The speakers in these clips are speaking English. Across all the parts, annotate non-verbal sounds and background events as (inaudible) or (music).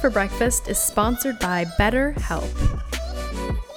for Breakfast is sponsored by BetterHelp.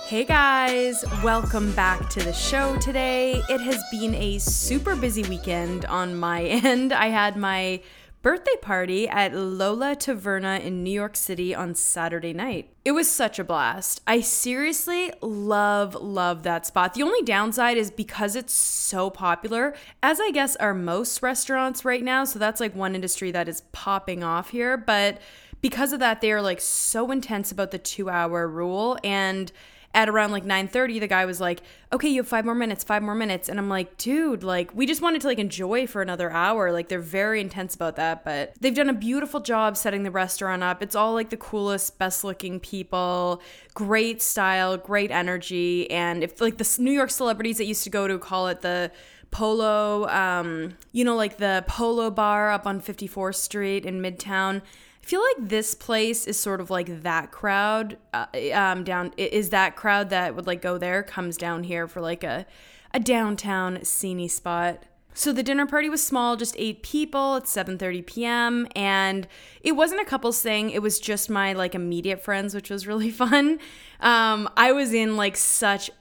Hey guys, welcome back to the show today. It has been a super busy weekend on my (laughs) end. I had my birthday party at Lola Taverna in New York City on Saturday night. It was such a blast. I seriously love, love that spot. The only downside is because it's so popular, as I guess are most restaurants right now. So that's like one industry that is popping off here. But because of that, they are like so intense about the two hour rule. And at around like 9:30 the guy was like, "Okay, you have 5 more minutes, 5 more minutes." And I'm like, "Dude, like we just wanted to like enjoy for another hour. Like they're very intense about that, but they've done a beautiful job setting the restaurant up. It's all like the coolest, best-looking people, great style, great energy, and if like the New York celebrities that used to go to call it the Polo, um, you know, like the Polo Bar up on 54th Street in Midtown. I feel like this place is sort of like that crowd. Uh, um, down is that crowd that would like go there comes down here for like a a downtown sceney spot. So the dinner party was small, just eight people. It's 7:30 p.m. and it wasn't a couples thing. It was just my like immediate friends, which was really (laughs) fun. Um, I was in like such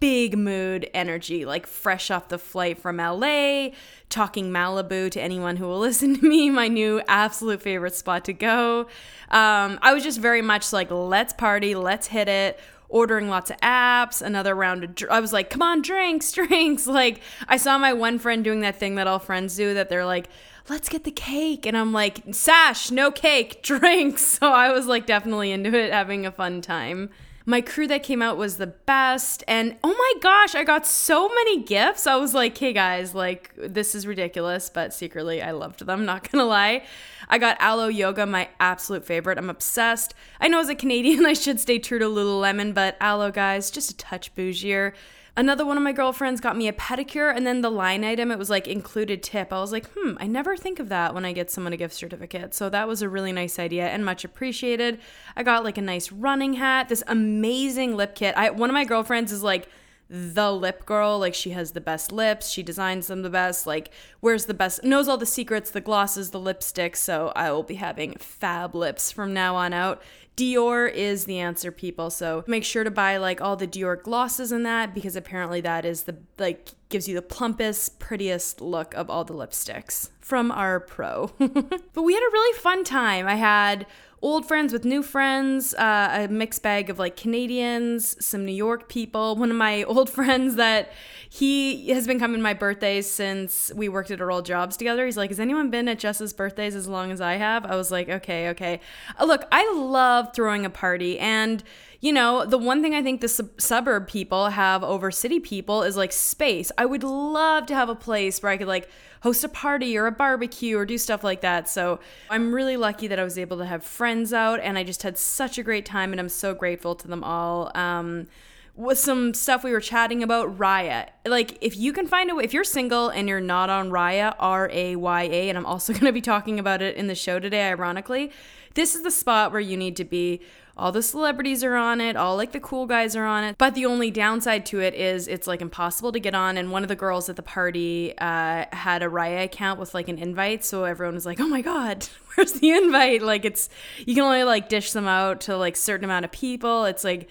big mood energy, like fresh off the flight from LA, talking Malibu to anyone who will (laughs) listen to me, my new absolute favorite spot to go. Um, I was just very much like, let's party, let's hit it. Ordering lots of apps, another round of. Dr- I was like, come on, drinks, (laughs) drinks. Like, I saw my one friend doing that thing that all friends do that they're like, let's get the cake. And I'm like, Sash, no cake, (laughs) drinks. So I was like, definitely into it, having a fun time. My crew that came out was the best. And oh my gosh, I got so many gifts. I was like, hey guys, like, this is ridiculous, but secretly I loved them, not gonna lie. I got Alo Yoga, my absolute favorite. I'm obsessed. I know as a Canadian, (laughs) I should stay true to Lululemon, but aloe guys, just a touch bougier. Another one of my girlfriends got me a pedicure, and then the line item, it was like included tip. I was like, hmm, I never think of that when I get someone a gift certificate. So that was a really nice idea and much appreciated. I got like a nice running hat, this amazing lip kit. I one of my girlfriends is like, the lip girl. Like she has the best lips, she designs them the best. Like wears the best, knows all the secrets, the glosses, the lipsticks. So I will be having fab lips from now on out. Dior is the answer, people. So make sure to buy like all the Dior glosses in that because apparently that is the like gives you the plumpest, prettiest look of all the lipsticks from our pro. (laughs) but we had a really fun time. I had old friends with new friends, uh, a mixed bag of like Canadians, some New York people. One of my (laughs) old friends that he has been coming to my birthdays since we worked at our old jobs together. He's like, Has anyone been at Jess's birthdays as long as I have? I was like, Okay, okay. Uh, look, I love throwing a party and you know, the one thing I think the sub- suburb people have over city people is like space. I would love to have a place where I could like host a party or a barbecue or do stuff like that. So I'm really lucky that I was able to have friends out and I just had such a great time and I'm so grateful to them all. Um, with some stuff we were chatting about Raya. Like if you can find a way if you're single and you're not on Raya, R A Y A, and I'm also (laughs) going to be talking about it in the show today ironically, this is the spot where you need to be all the celebrities are on it, all like the cool guys are on it. But the only downside to it is it's like impossible to get on. And one of the girls at the party uh, had a Raya account with like an invite. So everyone was like, oh my God, (laughs) where's the invite? Like it's, you can only like dish them out to like certain amount of people. It's like,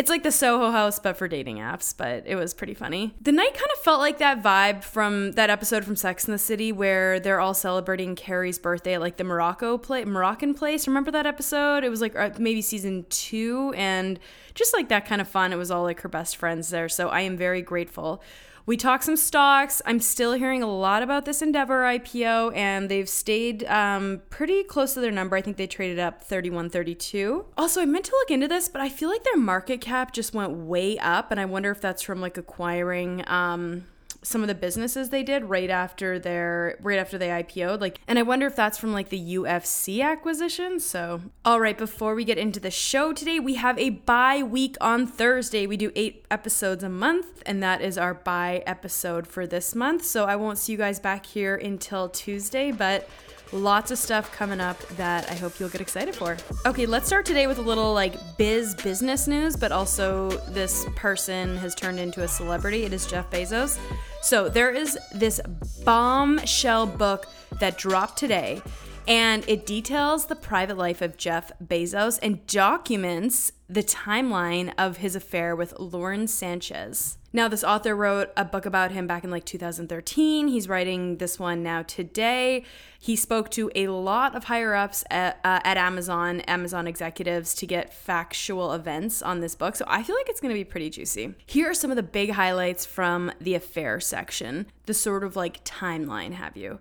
it's like the Soho House, but for dating apps, but it was pretty funny. The night kind of felt like that vibe from that episode from Sex in the City where they're all celebrating Carrie's birthday at like the Morocco play, Moroccan place. Remember that episode? It was like uh, maybe season two, and just like that kind of fun. It was all like her best friends there. So I am very grateful we talked some stocks. I'm still hearing a lot about this Endeavor IPO, and they've stayed um, pretty close to their number. I think they traded up 31.32. Also, I meant to look into this, but I feel like their market cap just went way up, and I wonder if that's from like acquiring. Um, some of the businesses they did right after their right after they IPO'd. Like, and I wonder if that's from like the UFC acquisition. So, all right, before we get into the show today, we have a bye week on Thursday. We do eight episodes a month, and that is our bye episode for this month. So I won't see you guys back here until Tuesday, but lots of stuff coming up that I hope you'll get excited for. Okay, let's start today with a little like biz business news, but also this person has turned into a celebrity. It is Jeff Bezos. So there is this bombshell book that dropped today. And it details the private life of Jeff Bezos and documents the timeline of his affair with Lauren Sanchez. Now, this author wrote a book about him back in like 2013. He's writing this one now today. He spoke to a lot of higher ups at, uh, at Amazon, Amazon executives, to get factual events on this book. So I feel like it's going to be pretty juicy. Here are some of the big highlights from the affair section, the sort of like timeline, have you?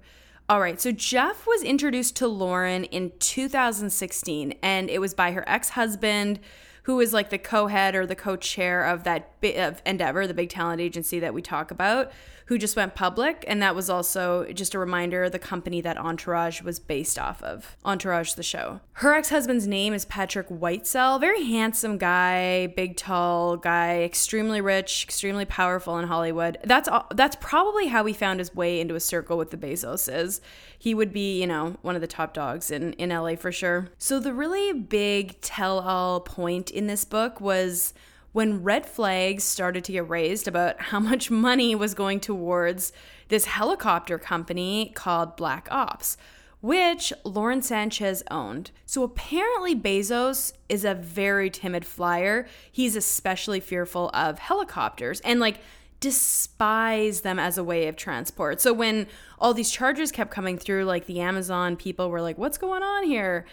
All right, so Jeff was introduced to Lauren in 2016, and it was by her ex husband who is like the co-head or the co-chair of that of Endeavor, the big talent agency that we talk about, who just went public, and that was also just a reminder of the company that Entourage was based off of. Entourage, the show. Her ex-husband's name is Patrick Whitesell, very handsome guy, big tall guy, extremely rich, extremely powerful in Hollywood. That's all, that's probably how he found his way into a circle with the Bezoses he would be, you know, one of the top dogs in, in LA for sure. So the really big tell all point in this book was when red flags started to get raised about how much money was going towards this helicopter company called Black Ops, which Lauren Sanchez owned. So apparently, Bezos is a very timid flyer. He's especially fearful of helicopters. And like, despise them as a way of transport. So when all these charges kept coming through, like the Amazon people were like, what's going on here?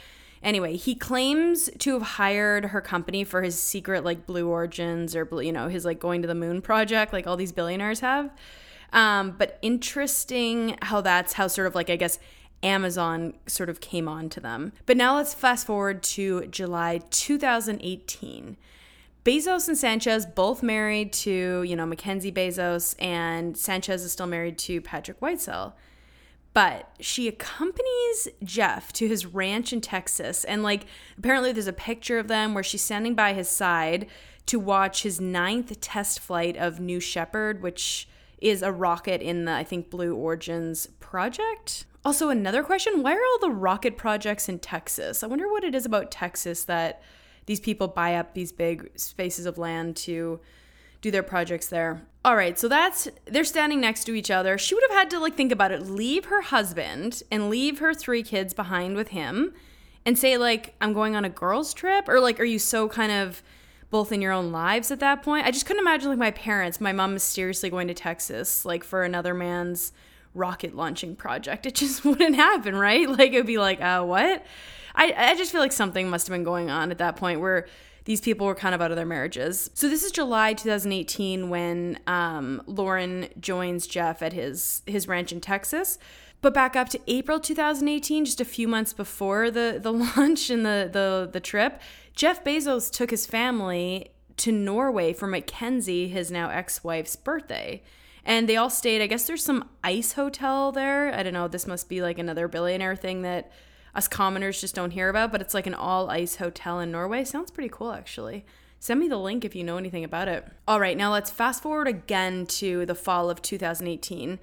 Anyway, he claims to have hired her company for his secret, like Blue Origins or, you know, his like going to the moon project, like all these billionaires have. Um, but interesting how that's how sort of like, I guess, Amazon sort of came on to them. But now let's fast forward to July 2018. Bezos and Sanchez both married to, you know, Mackenzie Bezos, and Sanchez is still married to Patrick Whitesell. But she accompanies Jeff to his ranch in Texas. And, like, apparently there's a picture of them where she's standing by his side to watch his ninth test flight of New Shepard, which is a rocket in the, I think, Blue Origins project. Also, another question why are all the rocket projects in Texas? I wonder what it is about Texas that these people buy up these big spaces of land to do their projects there. All right, so that's they're standing next to each other. She would have had to like think about it, leave her husband and leave her three kids behind with him and say like I'm going on a girls trip or like are you so kind of both in your own lives at that point? I just couldn't imagine like my parents, my mom mysteriously going to Texas like for another man's rocket launching project. It just (laughs) wouldn't happen, right? Like it'd be like, "Uh, what?" I, I just feel like something must have been going on at that point where these people were kind of out of their marriages. So this is July 2018 when um, Lauren joins Jeff at his his ranch in Texas. But back up to April 2018, just a few months before the the (laughs) launch and the the the trip, Jeff Bezos took his family to Norway for Mackenzie, his now ex-wife's birthday. And they all stayed, I guess there's some ice hotel there. I don't know, this must be like another billionaire thing that us commoners just don't hear about, but it's like an all ice hotel in Norway. Sounds pretty cool, actually. Send me the link if you know anything about it. All right, now let's fast forward again to the fall of 2018.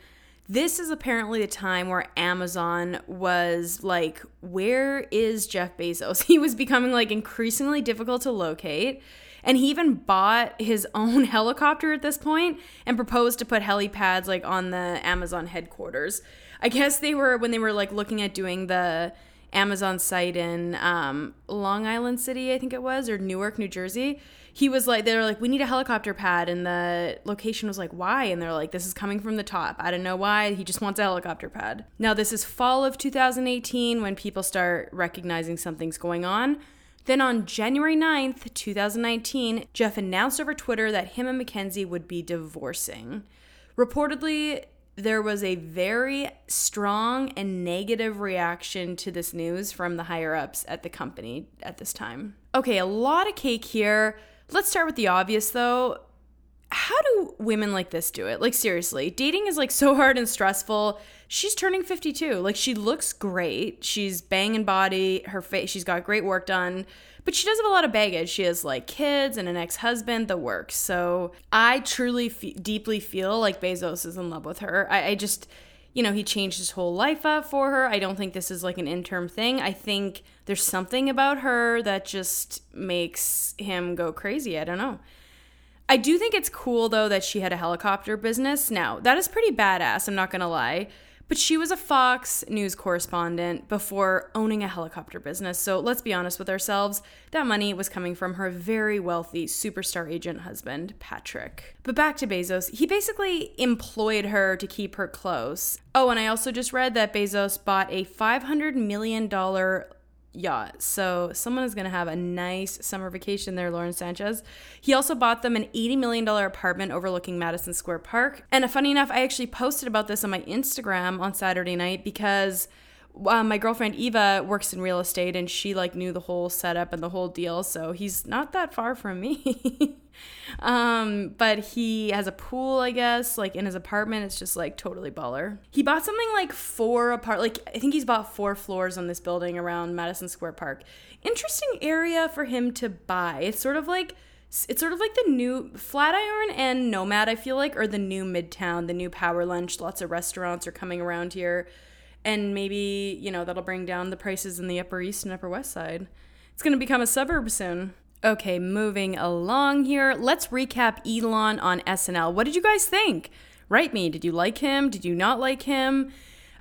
This is apparently the time where Amazon was like, where is Jeff Bezos? (laughs) He was becoming like increasingly difficult to locate. And he even bought his (laughs) own helicopter at this point and proposed to put helipads like on the Amazon headquarters. I guess they were when they were like looking at doing the Amazon site in um, Long Island City, I think it was, or Newark, New Jersey. He was like, they were like, we need a helicopter pad. And the location was like, why? And they're like, this is coming from the top. I don't know why. He just wants a helicopter pad. Now, this is fall of 2018 when people start recognizing something's going on. Then on January 9th, 2019, Jeff announced over Twitter that him and Mackenzie would be divorcing. Reportedly, there was a very strong and negative reaction to this news from the higher ups at the company at this time. Okay, a lot of cake here. Let's start with the obvious though. How do women like this do it? Like, seriously, dating is like so hard and stressful. She's turning 52. Like, she looks great. She's banging body. Her face, she's got great work done but she does have a lot of baggage. She has like kids and an ex husband, the works. So I truly deeply feel like Bezos is in love with her. I, I just, you know, he changed his whole life up for her. I don't think this is like an interim thing. I think there's something about her that just makes him go crazy. I don't know. I do think it's cool though that she had a helicopter business. Now, that is pretty badass, I'm not gonna lie. But she was a Fox News correspondent before owning a helicopter business. So let's be honest with ourselves. That money was coming from her very wealthy superstar agent husband, Patrick. But back to Bezos. He basically employed her to keep her close. Oh, and I also just read that Bezos bought a $500 million yacht. So someone is going to have a nice summer vacation there, Lauren Sanchez. He also bought them an $80 million apartment overlooking Madison Square Park. And funny enough, I actually posted about this on my Instagram on Saturday night because uh, my girlfriend Eva works in real estate and she like knew the whole setup and the whole deal. So he's not that far from me. (laughs) um, but he has a pool, I guess, like in his apartment. It's just like totally baller. He bought something like four apart, like I think he's bought four floors on this building around Madison Square Park. Interesting area for him to buy. It's sort of like it's sort of like the new Flatiron and Nomad, I feel like, or the new Midtown, the new Power Lunch. Lots of restaurants are coming around here. And maybe, you know, that'll bring down the prices in the Upper East and Upper West Side. It's going to become a suburb soon. Okay, moving along here. Let's recap Elon on SNL. What did you guys think? Write me. Did you like him? Did you not like him?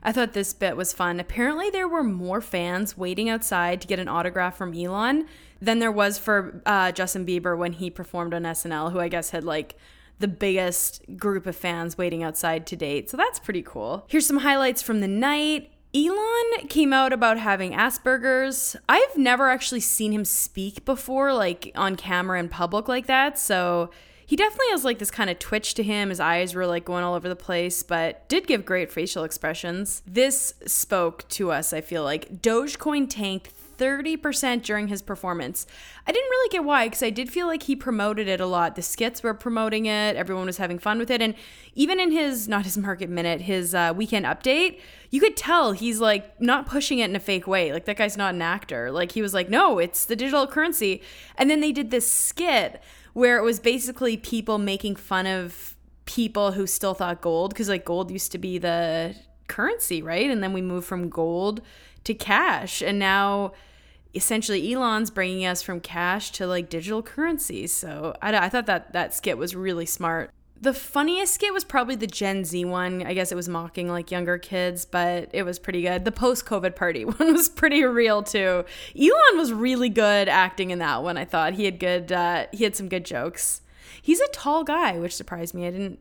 I thought this bit was fun. Apparently, there were more fans waiting outside to get an autograph from Elon than there was for uh, Justin Bieber when he performed on SNL, who I guess had like the biggest group of fans waiting outside to date. So that's pretty cool. Here's some highlights from the night. Elon came out about having Asperger's. I've never actually seen him speak before, like on camera in public like that. So he definitely has like this kind of twitch to him. His eyes were like going all over the place, but did give great facial expressions. This spoke to us, I feel like. Dogecoin tanked 30% during his performance. I didn't really get why because I did feel like he promoted it a lot. The skits were promoting it, everyone was having fun with it. And even in his, not his market minute, his uh, weekend update, you could tell he's like not pushing it in a fake way. Like that guy's not an actor. Like he was like, no, it's the digital currency. And then they did this skit where it was basically people making fun of people who still thought gold because like gold used to be the currency, right? And then we moved from gold to cash. And now essentially Elon's bringing us from cash to like digital currency. So I, I thought that that skit was really smart. The funniest skit was probably the Gen Z one. I guess it was mocking like younger kids, but it was pretty good. The post COVID party (laughs) one was pretty real too. Elon was really good acting in that one. I thought he had good. Uh, he had some good jokes. He's a tall guy, which surprised me. I didn't.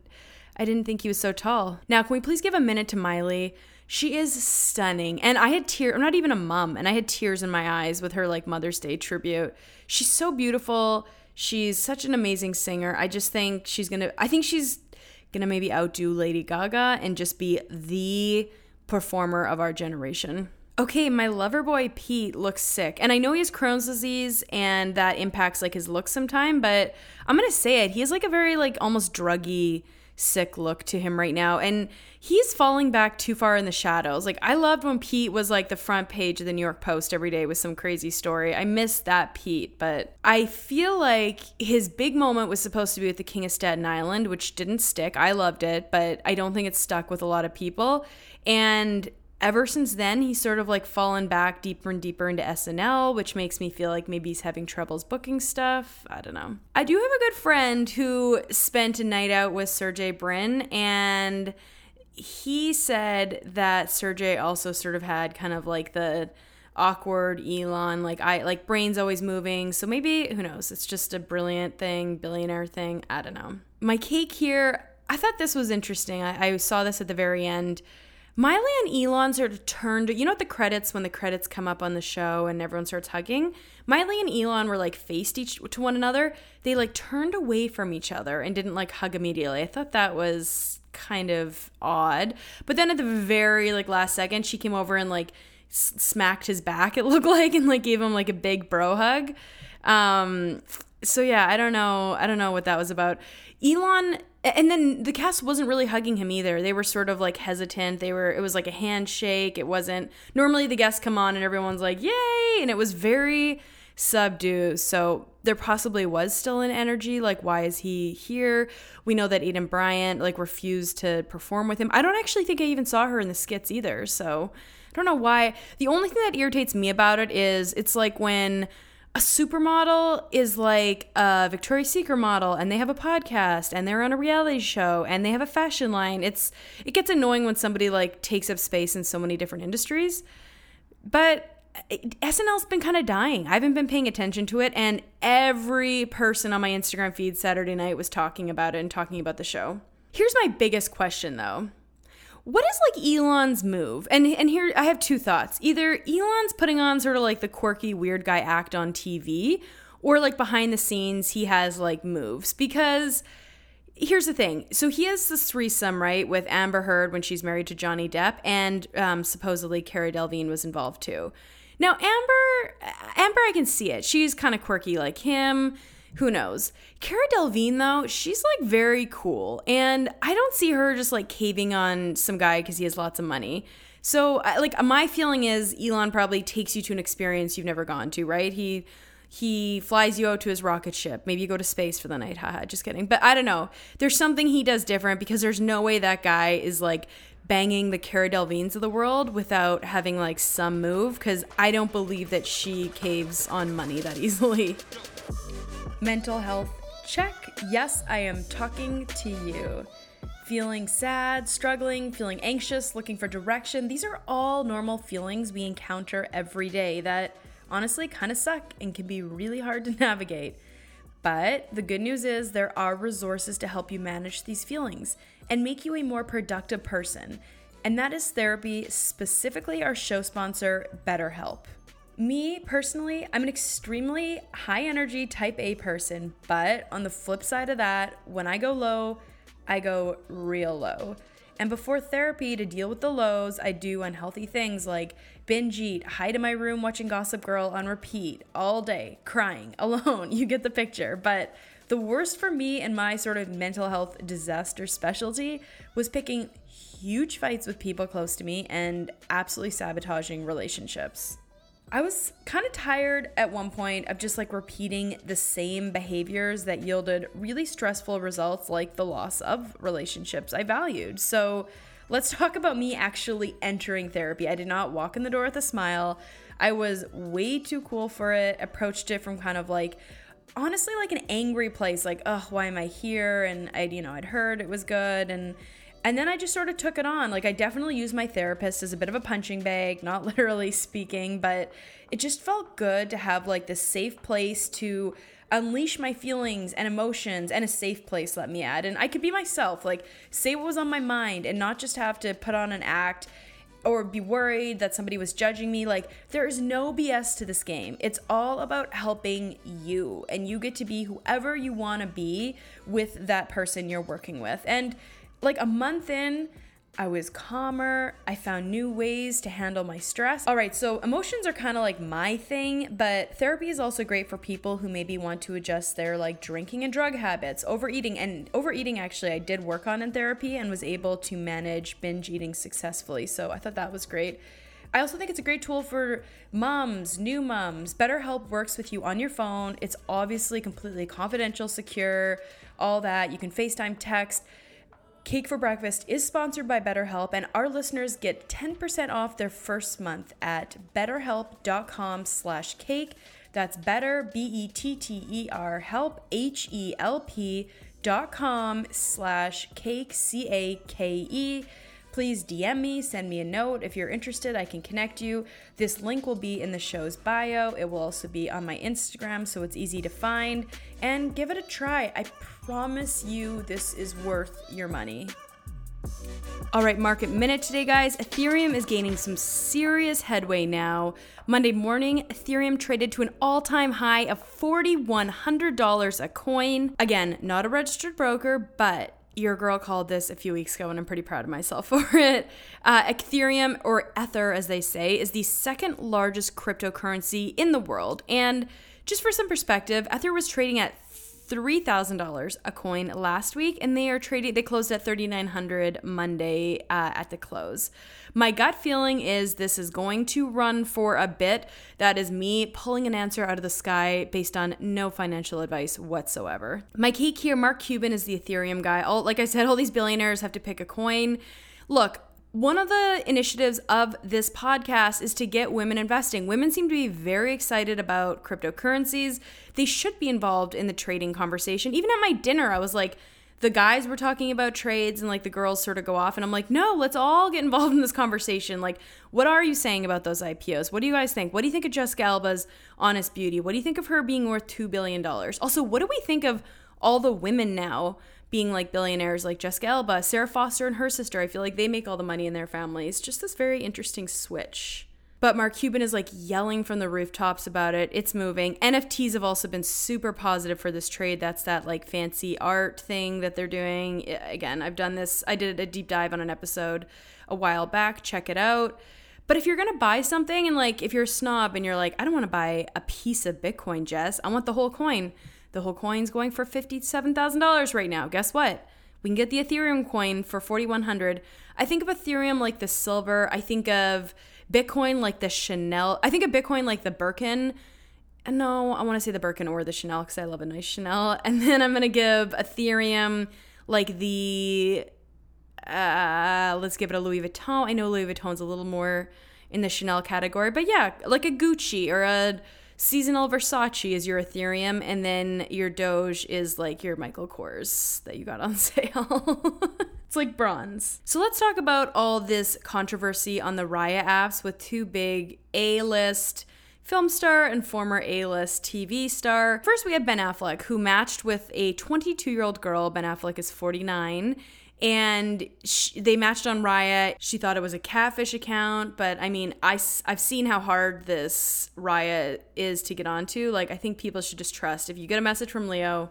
I didn't think he was so tall. Now, can we please give a minute to Miley? She is stunning. And I had tears, I'm not even a mom, and I had tears in my eyes with her like Mother's Day tribute. She's so beautiful. She's such an amazing singer. I just think she's going to I think she's going to maybe outdo Lady Gaga and just be the performer of our generation. Okay, my lover boy Pete looks sick. And I know he has Crohn's disease and that impacts like his looks sometime, but I'm going to say it. He has like a very like almost druggy sick look to him right now. And he's falling back too far in the shadows. Like, I loved when Pete was like the front page of the New York Post every day with some crazy story. I miss that Pete, but I feel like his big moment was supposed to be with the King of Staten Island, which didn't stick. I loved it, but I don't think it stuck with a lot of people. And ever since then, he's sort of like fallen back deeper and deeper into SNL, which makes me feel like maybe he's having troubles booking stuff. I don't know. I do have a good friend who spent a night out with Sergey Brin, and he said that Sergey also sort of had kind of like the awkward Elon, like I like brains always moving. So maybe who knows? It's just a brilliant thing, billionaire thing. I don't know. My cake here. I thought this was interesting. I, I saw this at the very end Miley and Elon sort of turned, you know, at the credits when the credits come up on the show and everyone starts hugging. Miley and Elon were like faced each to one another. They like turned away from each other and didn't like hug immediately. I thought that was kind of odd. But then at the very like last second, she came over and like s- smacked his back. It looked (laughs) like and like gave him like a big bro hug. Um, so yeah, I don't know. I don't know what that was about. Elon and then the cast wasn't really hugging him either. They were sort of like hesitant. They were it was like a handshake. It wasn't normally the guests come on and everyone's like, "Yay!" and it was very subdued. So there possibly was still an energy like why is he here? We know that Aidy Bryant like refused to perform with him. I don't actually think I even saw her in the skits either. So I don't know why. The only thing that irritates me about it is it's like when a supermodel is like a Victoria's Secret model and they have a podcast and they're on a reality show and they have a fashion line. It's it gets annoying when somebody like takes up space in so many different industries. But eh, SNL's been kind of dying. I haven't been paying attention to it and every person on my Instagram feed Saturday night was talking about it and talking about the show. Here's my biggest question though. What is like Elon's move? And and here I have two thoughts. Either Elon's putting on sort of like the quirky weird guy act on TV or like behind the scenes he has like moves because here's the thing. So he has this threesome, right, with Amber Heard when she's married to Johnny Depp, and um, supposedly Cara Delevingne was involved too. Now Amber, Amber, I can see it. She's kind of quirky like him. Who knows? Cara Delevingne, though, she's like very cool. And I don't see her just like caving on some guy because he has lots of money. So, like, my feeling is Elon probably takes you to an experience you've never gone to, right? He he flies you out to his rocket ship. Maybe you go to space for the night. Haha, just kidding. But I don't know. There's something he does different because there's no way that guy is like banging the Cara Delevingnes of the world without having like some move because I don't believe that she caves on money that easily. Mental health check. Yes, I am talking to you. Feeling sad, struggling, feeling anxious, looking for direction. These are all normal feelings we encounter every day that honestly kind of suck and can be really hard to (laughs) navigate. But the good news is there are resources to help you manage these feelings and make you a more productive person. And that is therapy, specifically our show sponsor, BetterHelp. Me personally, I'm an extremely high energy type A person, but on the flip side of that, when I go low, I go real low. And before therapy, to deal with the lows, I do unhealthy things like binge eat, hide in my room watching Gossip Girl on repeat all day, crying (laughs) alone. You get the picture. But the worst for me and my sort of mental health disaster specialty was picking huge fights with people close to me and absolutely sabotaging relationships. I was kind of tired at one point of just like repeating the same behaviors that yielded really stressful results, like the loss of relationships I valued. So, let's talk about me actually entering therapy. I did not walk in the door with a smile. I was way too cool for it, approached it from kind of like, honestly, like an angry place, like, oh, why am I here? And I'd, you know, I'd heard it was good. And, and then I just sort of took it on. Like, I definitely used my therapist as a bit of a punching bag, not (laughs) literally speaking, but it just felt good to have like this safe place to unleash my feelings and emotions and a safe place, let me add. And I could be myself, like, say what was on my mind and not just have to put on an act or be worried that somebody was judging me. Like, there is no BS to this game. It's all about helping you, and you get to be whoever you want to be with that person you're working with. And like a month in, I was calmer. I found new ways to handle my stress. All right, so emotions are kind of like my thing, but therapy is also great for people who maybe want to adjust their like drinking and drug habits, overeating. And overeating, actually, I did work on in therapy and was able to manage binge eating successfully. So I thought that was great. I also think it's a great tool for moms, new moms. BetterHelp works with you on your phone. It's obviously completely confidential, secure, all that. You can FaceTime, text. Cake for Breakfast is sponsored by BetterHelp, and our listeners get 10% off their first month at betterhelp.com slash cake. That's better, B-E-T-T-E-R, help, H-E-L-P dot com slash cake, C-A-K-E please DM me, send me a note. If you're interested, I can connect you. This link will be in the show's bio. It will also be on my Instagram, so it's easy to find. And give it a try. I promise you, this is worth your money. All right, market minute today, guys. Ethereum is gaining some serious headway now. Monday morning, Ethereum traded to an all time high of $4,100 a coin. Again, not a registered broker, but your girl called this a few weeks ago, and I'm pretty proud of myself (laughs) for it. Uh, Ethereum, or Ether as they say, is the second largest cryptocurrency in the world. And just for some perspective, Ether was trading at $3,000 a coin last week, and they are trading, they closed at 3900 Monday uh, at the close. My gut feeling is this is going to run for a bit. That is me pulling an answer out of the sky based on no financial advice whatsoever. My cake here, Mark Cuban is the Ethereum guy. All, like I said, all these billionaires have to pick a coin. Look, one of the initiatives of this podcast is to get women investing. Women seem to be very excited about cryptocurrencies. They should be involved in the trading conversation. Even at my dinner, I was like, the guys were talking about trades and like the girls sort of go off and I'm like, "No, let's all get involved in this conversation. Like, what are you saying about those IPOs? What do you guys think? What do you think of Jessica Alba's Honest Beauty? What do you think of her being worth 2 billion dollars? Also, what do we think of all the women now being like billionaires like Jessica Alba, Sarah Foster and her sister? I feel like they make all the money in their families. Just this very interesting switch. But Mark Cuban is like yelling from the rooftops about it. It's moving. NFTs have also been super positive for this trade. That's that like fancy art thing that they're doing. Again, I've done this. I did a deep dive on an episode a while back. Check it out. But if you're gonna buy something and like if you're a snob and you're like, I don't want to buy a piece of Bitcoin, Jess. I want the whole coin. The whole coin's going for fifty-seven thousand dollars right now. Guess what? We can get the Ethereum coin for forty-one hundred. I think of Ethereum like the silver. I think of Bitcoin like the Chanel. I think of Bitcoin like the Birkin. No, I want to say the Birkin or the Chanel because I love a nice Chanel. (laughs) And then I'm gonna give Ethereum like the. Uh, let's give it a Louis Vuitton. I know Louis Vuitton's a little more in the Chanel category, but yeah, like a Gucci or a seasonal Versace is your Ethereum, and then your Doge is like your Michael Kors that you got on (laughs) sale. it's like bronze. So let's talk about all this controversy on the Raya apps with two big A list film star and former A list TV star. First, we have Ben Affleck, who matched with a 22 year old girl. Ben Affleck is 49 and she, they matched on Raya. She thought it was a catfish account, but I mean, I, I've seen how hard this Raya is to get onto. Like, I think people should just trust. If you get a message from Leo,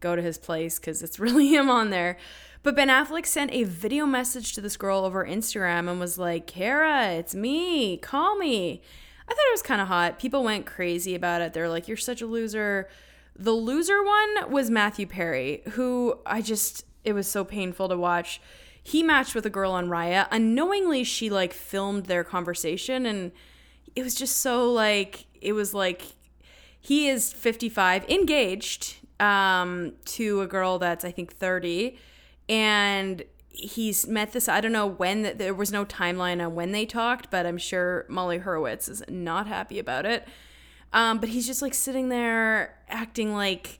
go to his place because it's (laughs) really him on there. But Ben Affleck sent a video message to this girl over Instagram and was like, Kara, it's me. Call me. I thought it was kind of hot. People went crazy about it. They're like, you're such a loser. The loser one was Matthew Perry, who I just it was so painful to watch. He matched with a girl on Raya. Unknowingly, she like filmed their conversation, and it was just so like it was like he is 55, engaged um, to a girl that's I think 30, and he's met this i don't know when there was no timeline on when they talked but i'm sure molly hurwitz is not happy about it um, but he's just like sitting there acting like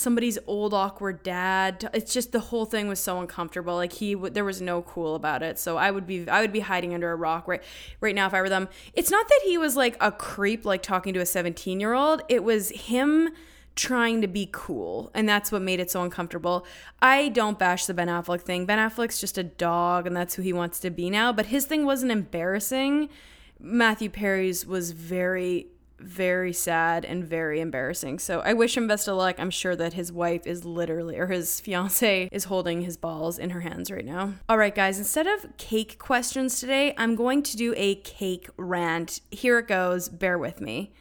somebody's old awkward dad. It's just the whole thing was so uncomfortable. Like he there was no cool about it. So I would be I would be hiding under a rock right right now if I were them. It's not that he was like a creep like talking to a 17-year-old. It was him trying to be cool and that's what made it so uncomfortable. I don't bash the Ben Affleck thing. Ben Affleck's just a dog and that's who he wants to be now, but his thing wasn't embarrassing. Matthew Perry's was very very sad and very embarrassing. So I wish him best of luck. I'm sure that his wife is literally, or his fiance (laughs) is holding his balls in her hands right now. All right, guys, instead of cake questions today, I'm going to do a cake rant. Here it goes. Bear with me.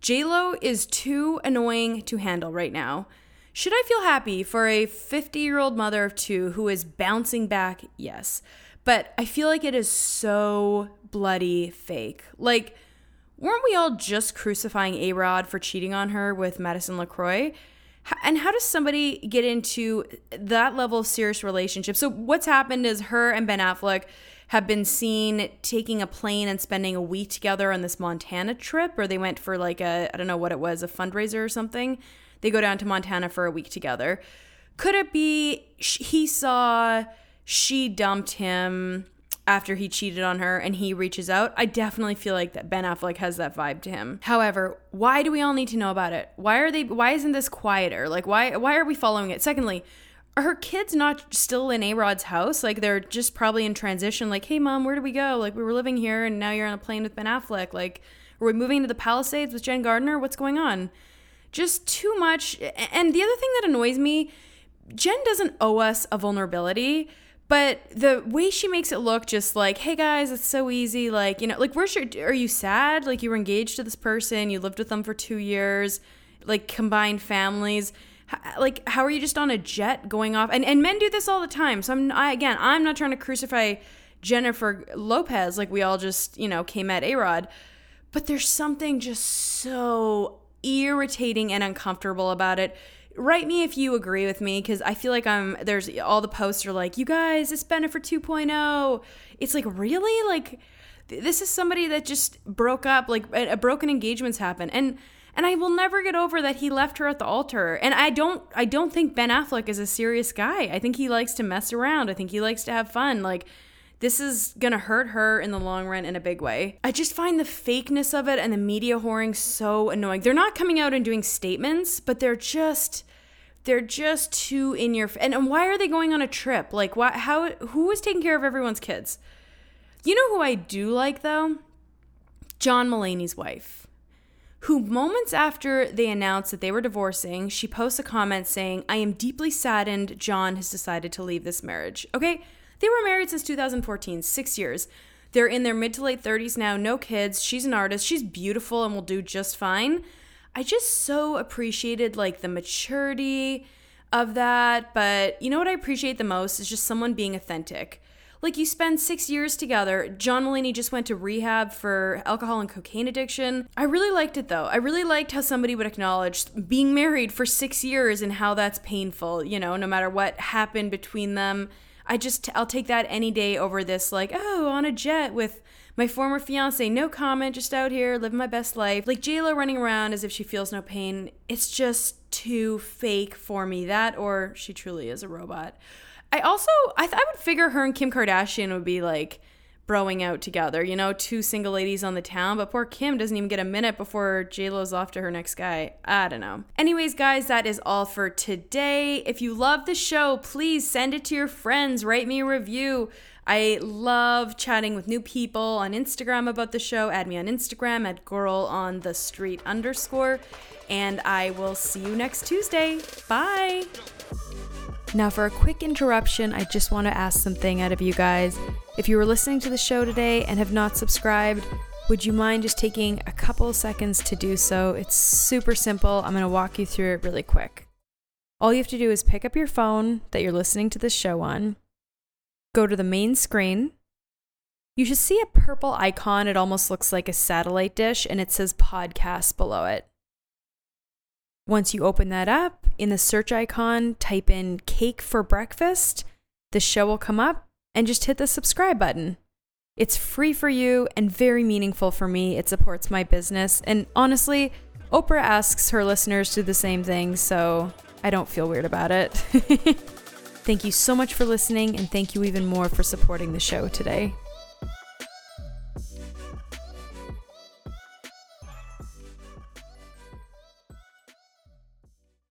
JLo is too annoying to handle right now. Should I feel happy for a 50 year old mother of two who is bouncing back? Yes. But I feel like it is so bloody fake. Like, weren't we all just crucifying A Rod for cheating on her with Madison LeCroy? And how does somebody get into that level of serious relationship? So, what's happened is her and Ben Affleck have been seen taking a plane and spending a week together on this Montana trip, or they went for like a, I don't know what it was, a fundraiser or something. They go down to Montana for a week together. Could it be he saw she dumped him after he cheated on her and he reaches out, I definitely feel like that Ben Affleck has that vibe to him. However, why do we all need to know about it? Why are they why isn't this quieter? Like why why are we following it? Secondly, are her kids not still in A-Rod's house? Like they're just probably in transition like, "Hey mom, where do we go? Like we were living here and now you're on a plane with Ben Affleck. Like are we moving to the Palisades with Jen Gardner? What's going on?" Just too much. And the other thing that annoys me, Jen doesn't owe us a vulnerability but the way she makes it look just like hey guys it's so easy like you know like where's your are you sad? Like you were engaged to this person you lived with them for two years like combined families. Like how are you just on a jet going off? And, and men do this all the time so i'm I, again i'm not trying to crucify jennifer lopez like we all just you know came at a-rod but there's something just so irritating and uncomfortable about it write me if you agree with me because I feel like I'm there's all the posts are like, you guys, it's Bennifer 2.0. It's like, really? Like, this is somebody that just broke up, like, a, a broken engagements happen. And, and I will never get over that he left her at the altar. And I don't I don't think Ben Affleck is a serious guy. I think he likes to mess around. I think he likes to have fun. Like this is to hurt her in the long run in a big way. I just find the fakeness of it and the media whoring so annoying. They're not coming out and doing statements, but they're just they're just too in your and, and why are they going on a trip? Like why how who is taking care of everyone's kids? You know who I do like though? John Mulaney's wife. Who moments after they announced that they were divorcing, she posts a comment saying, "I am deeply saddened John has decided to leave this marriage." Okay? They were married since 2014, 6 years. They're in their mid to late 30s now, no kids. She's an artist. She's beautiful and will do just fine. I just so appreciated like the maturity of that. But you know what I appreciate the most is just someone being authentic. Like you spend six years together. John Mulaney just went to rehab for alcohol and cocaine addiction. I really liked it though. I really liked how somebody would acknowledge being married for six years and how that's painful, you know, no matter what happened between them. I just, I'll take that any day over this, like, oh, on a jet with my former fiance, no comment, just out here living my best life. Like JLo running around as if she feels no pain. It's just too fake for me. That or she truly is a robot. I also I, th- I would figure her and Kim Kardashian would be like broing out together, you know, two single ladies on the town, but poor Kim doesn't even get a minute before JLo's off to her next guy. I don't know. Anyways, guys, that is all for today. If you love the show, please send it to your friends, write me a review. I love chatting with new people on Instagram about the show. Add me on Instagram at girl on the street underscore. And I will see you next Tuesday. Bye. Now, for a quick interruption, I just want to ask something out of you guys. If you were listening to the show today and have not subscribed, would you mind just taking a couple seconds to do so? It's super simple. I'm going to walk you through it really quick. All you have to do is pick up your phone that you're listening to this show on, go to the main screen. You should see a purple icon. It almost looks like a satellite dish, and it says podcast below it. Once you open that up, in the search icon, type in cake for breakfast. The show will come up, and just hit the subscribe button. It's free for you and very meaningful for me. It supports my business. And honestly, Oprah asks her listeners to do the same thing, so I don't feel weird about it. (laughs) Thank you so much for listening, and thank you even more for supporting the show today.